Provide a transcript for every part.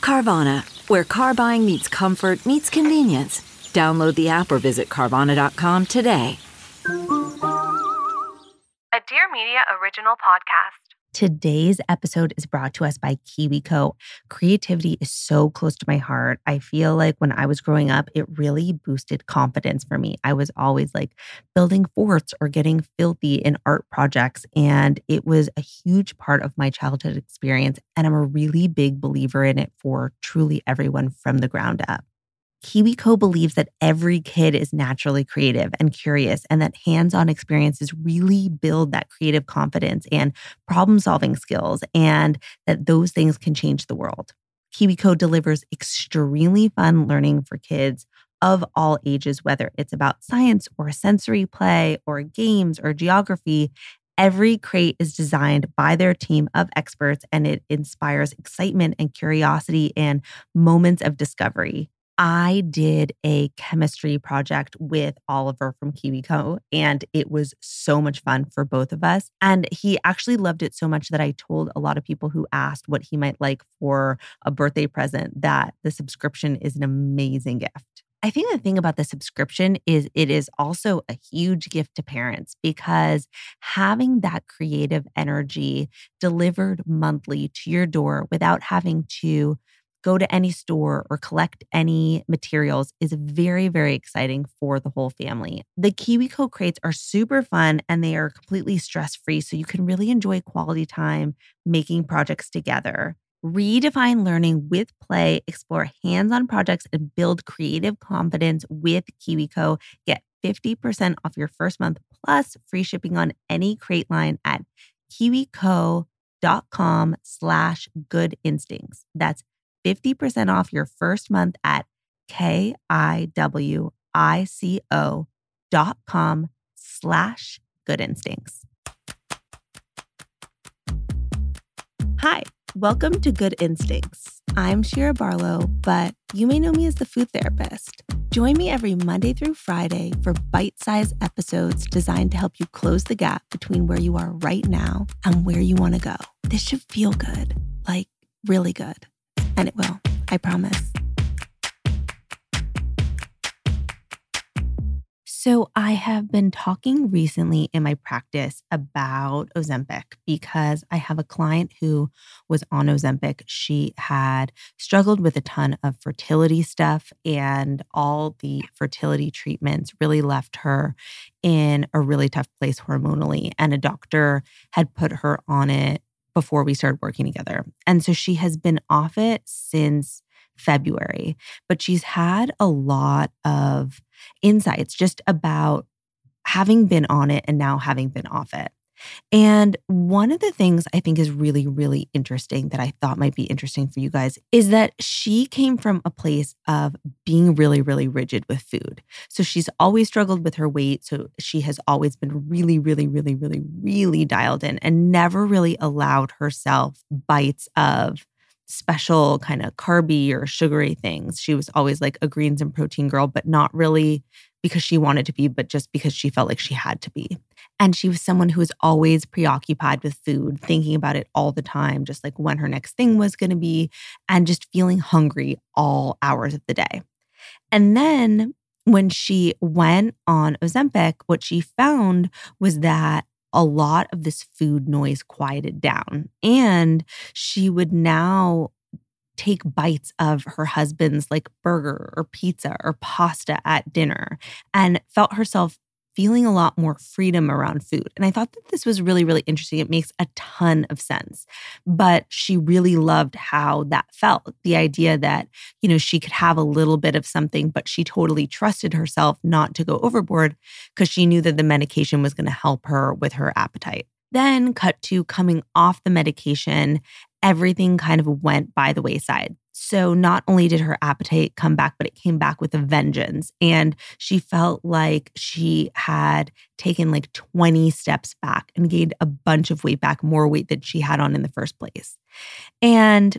Carvana, where car buying meets comfort, meets convenience. Download the app or visit Carvana.com today. A Dear Media original podcast. Today's episode is brought to us by KiwiCo. Creativity is so close to my heart. I feel like when I was growing up, it really boosted confidence for me. I was always like building forts or getting filthy in art projects. And it was a huge part of my childhood experience. And I'm a really big believer in it for truly everyone from the ground up. KiwiCo believes that every kid is naturally creative and curious, and that hands on experiences really build that creative confidence and problem solving skills, and that those things can change the world. KiwiCo delivers extremely fun learning for kids of all ages, whether it's about science or sensory play or games or geography. Every crate is designed by their team of experts and it inspires excitement and curiosity and moments of discovery. I did a chemistry project with Oliver from KiwiCo, and it was so much fun for both of us. And he actually loved it so much that I told a lot of people who asked what he might like for a birthday present that the subscription is an amazing gift. I think the thing about the subscription is it is also a huge gift to parents because having that creative energy delivered monthly to your door without having to go to any store or collect any materials is very, very exciting for the whole family. The KiwiCo crates are super fun and they are completely stress free. So you can really enjoy quality time making projects together. Redefine learning with play, explore hands on projects, and build creative confidence with KiwiCo. Get 50% off your first month plus free shipping on any crate line at kiwico.com slash good instincts. That's 50% off your first month at K-I-W-I-C-O dot com slash good instincts. Hi, welcome to Good Instincts. I'm Shira Barlow, but you may know me as the food therapist. Join me every Monday through Friday for bite sized episodes designed to help you close the gap between where you are right now and where you want to go. This should feel good, like really good. And it will, I promise. So, I have been talking recently in my practice about Ozempic because I have a client who was on Ozempic. She had struggled with a ton of fertility stuff, and all the fertility treatments really left her in a really tough place hormonally. And a doctor had put her on it before we started working together. And so she has been off it since February, but she's had a lot of insights just about having been on it and now having been off it. And one of the things I think is really, really interesting that I thought might be interesting for you guys is that she came from a place of being really, really rigid with food. So she's always struggled with her weight. So she has always been really, really, really, really, really dialed in and never really allowed herself bites of special kind of carby or sugary things. She was always like a greens and protein girl, but not really because she wanted to be, but just because she felt like she had to be. And she was someone who was always preoccupied with food, thinking about it all the time, just like when her next thing was going to be, and just feeling hungry all hours of the day. And then when she went on Ozempic, what she found was that a lot of this food noise quieted down. And she would now take bites of her husband's like burger or pizza or pasta at dinner and felt herself feeling a lot more freedom around food. And I thought that this was really, really interesting. It makes a ton of sense. But she really loved how that felt the idea that, you know, she could have a little bit of something, but she totally trusted herself not to go overboard because she knew that the medication was going to help her with her appetite. Then, cut to coming off the medication, everything kind of went by the wayside. So not only did her appetite come back, but it came back with a vengeance. And she felt like she had taken like 20 steps back and gained a bunch of weight back, more weight than she had on in the first place. And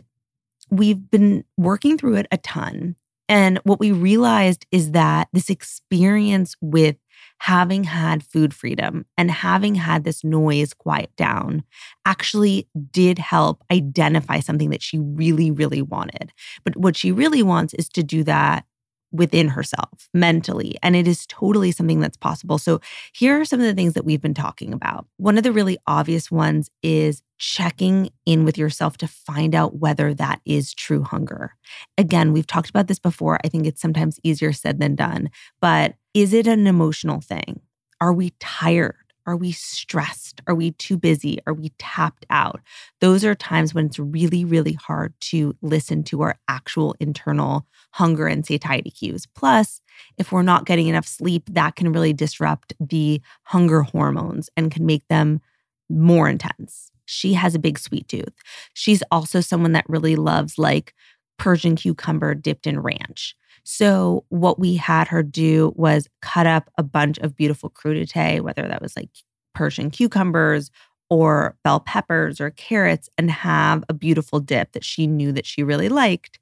we've been working through it a ton. And what we realized is that this experience with having had food freedom and having had this noise quiet down actually did help identify something that she really, really wanted. But what she really wants is to do that within herself mentally. And it is totally something that's possible. So, here are some of the things that we've been talking about. One of the really obvious ones is checking in with yourself to find out whether that is true hunger. Again, we've talked about this before. I think it's sometimes easier said than done, but is it an emotional thing? Are we tired? Are we stressed? Are we too busy? Are we tapped out? Those are times when it's really, really hard to listen to our actual internal hunger and satiety cues. Plus, if we're not getting enough sleep, that can really disrupt the hunger hormones and can make them more intense. She has a big sweet tooth. She's also someone that really loves like Persian cucumber dipped in ranch. So, what we had her do was cut up a bunch of beautiful crudité, whether that was like Persian cucumbers or bell peppers or carrots, and have a beautiful dip that she knew that she really liked.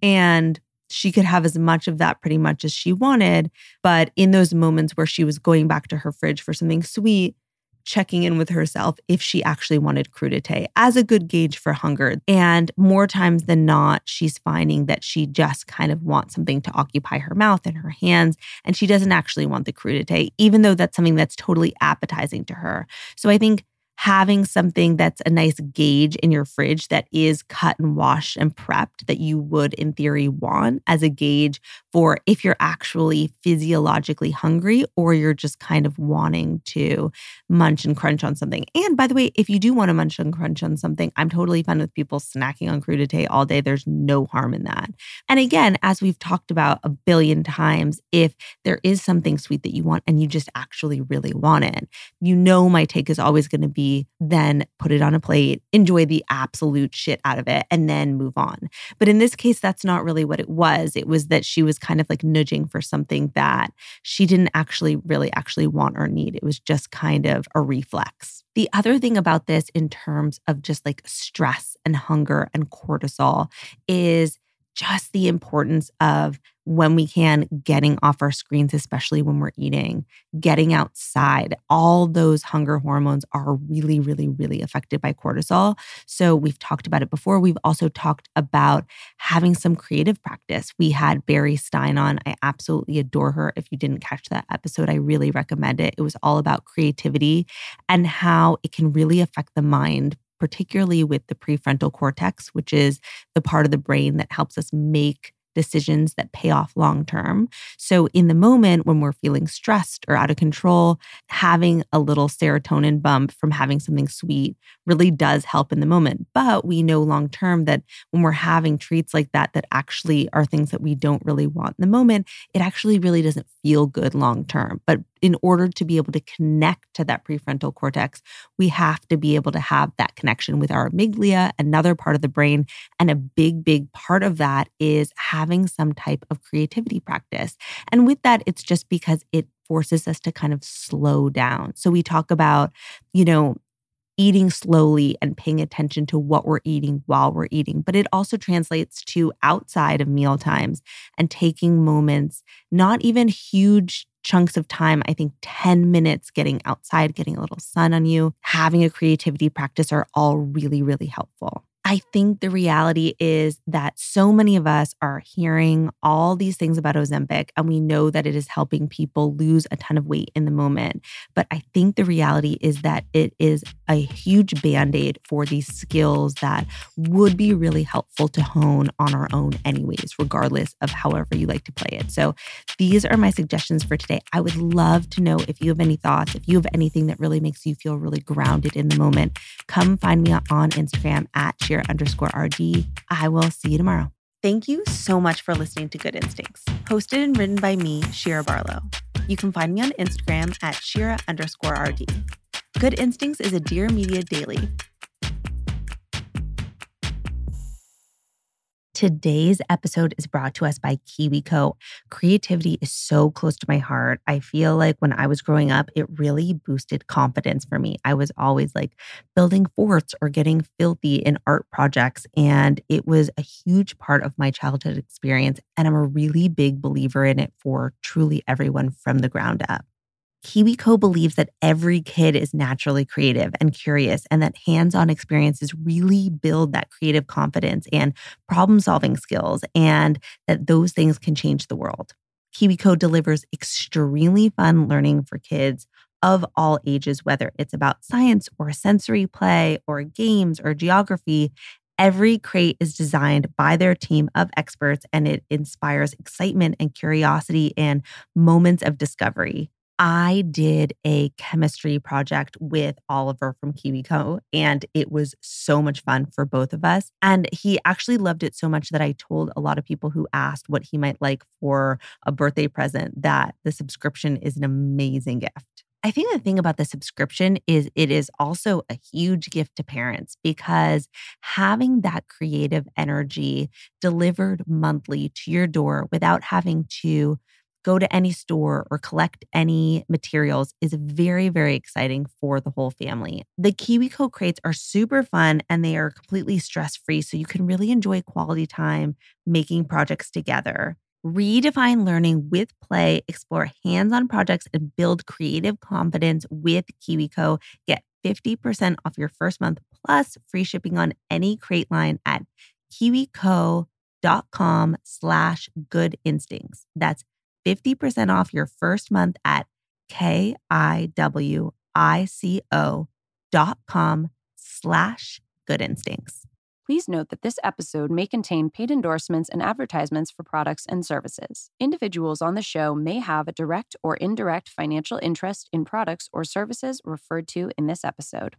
And she could have as much of that pretty much as she wanted. But in those moments where she was going back to her fridge for something sweet, checking in with herself if she actually wanted crudité as a good gauge for hunger. And more times than not, she's finding that she just kind of wants something to occupy her mouth and her hands. And she doesn't actually want the crudité, even though that's something that's totally appetizing to her. So I think having something that's a nice gauge in your fridge that is cut and washed and prepped that you would, in theory, want as a gauge for if you're actually physiologically hungry or you're just kind of wanting to munch and crunch on something. And by the way, if you do want to munch and crunch on something, I'm totally fine with people snacking on crudité all day. There's no harm in that. And again, as we've talked about a billion times, if there is something sweet that you want and you just actually really want it, you know my take is always going to be then put it on a plate, enjoy the absolute shit out of it, and then move on. But in this case, that's not really what it was. It was that she was kind of like nudging for something that she didn't actually really actually want or need. It was just kind of a reflex. The other thing about this, in terms of just like stress and hunger and cortisol, is just the importance of when we can, getting off our screens, especially when we're eating, getting outside. All those hunger hormones are really, really, really affected by cortisol. So we've talked about it before. We've also talked about having some creative practice. We had Barry Stein on. I absolutely adore her. If you didn't catch that episode, I really recommend it. It was all about creativity and how it can really affect the mind particularly with the prefrontal cortex, which is the part of the brain that helps us make decisions that pay off long term. So, in the moment when we're feeling stressed or out of control, having a little serotonin bump from having something sweet really does help in the moment. But we know long term that when we're having treats like that, that actually are things that we don't really want in the moment, it actually really doesn't feel good long term. But in order to be able to connect to that prefrontal cortex, we have to be able to have that connection with our amygdala, another part of the brain. And a big, big part of that is having some type of creativity practice. And with that, it's just because it forces us to kind of slow down. So we talk about, you know, eating slowly and paying attention to what we're eating while we're eating. But it also translates to outside of meal times and taking moments, not even huge chunks of time. I think 10 minutes getting outside, getting a little sun on you, having a creativity practice are all really, really helpful. I think the reality is that so many of us are hearing all these things about Ozempic, and we know that it is helping people lose a ton of weight in the moment. But I think the reality is that it is a huge band aid for these skills that would be really helpful to hone on our own, anyways, regardless of however you like to play it. So these are my suggestions for today. I would love to know if you have any thoughts, if you have anything that really makes you feel really grounded in the moment. Come find me on Instagram at Shira underscore RD. I will see you tomorrow. Thank you so much for listening to Good Instincts, hosted and written by me, Shira Barlow. You can find me on Instagram at Shira underscore RD. Good Instincts is a Dear Media daily Today's episode is brought to us by KiwiCo. Creativity is so close to my heart. I feel like when I was growing up, it really boosted confidence for me. I was always like building forts or getting filthy in art projects. And it was a huge part of my childhood experience. And I'm a really big believer in it for truly everyone from the ground up. KiwiCo believes that every kid is naturally creative and curious, and that hands on experiences really build that creative confidence and problem solving skills, and that those things can change the world. KiwiCo delivers extremely fun learning for kids of all ages, whether it's about science or sensory play or games or geography. Every crate is designed by their team of experts and it inspires excitement and curiosity and moments of discovery. I did a chemistry project with Oliver from KiwiCo, and it was so much fun for both of us. And he actually loved it so much that I told a lot of people who asked what he might like for a birthday present that the subscription is an amazing gift. I think the thing about the subscription is it is also a huge gift to parents because having that creative energy delivered monthly to your door without having to go to any store or collect any materials is very, very exciting for the whole family. The KiwiCo crates are super fun and they are completely stress free. So you can really enjoy quality time making projects together. Redefine learning with play, explore hands on projects, and build creative confidence with KiwiCo. Get 50% off your first month plus free shipping on any crate line at kiwico.com slash good instincts. That's 50% off your first month at K-I-W-I-C-O dot com slash good instincts. Please note that this episode may contain paid endorsements and advertisements for products and services. Individuals on the show may have a direct or indirect financial interest in products or services referred to in this episode.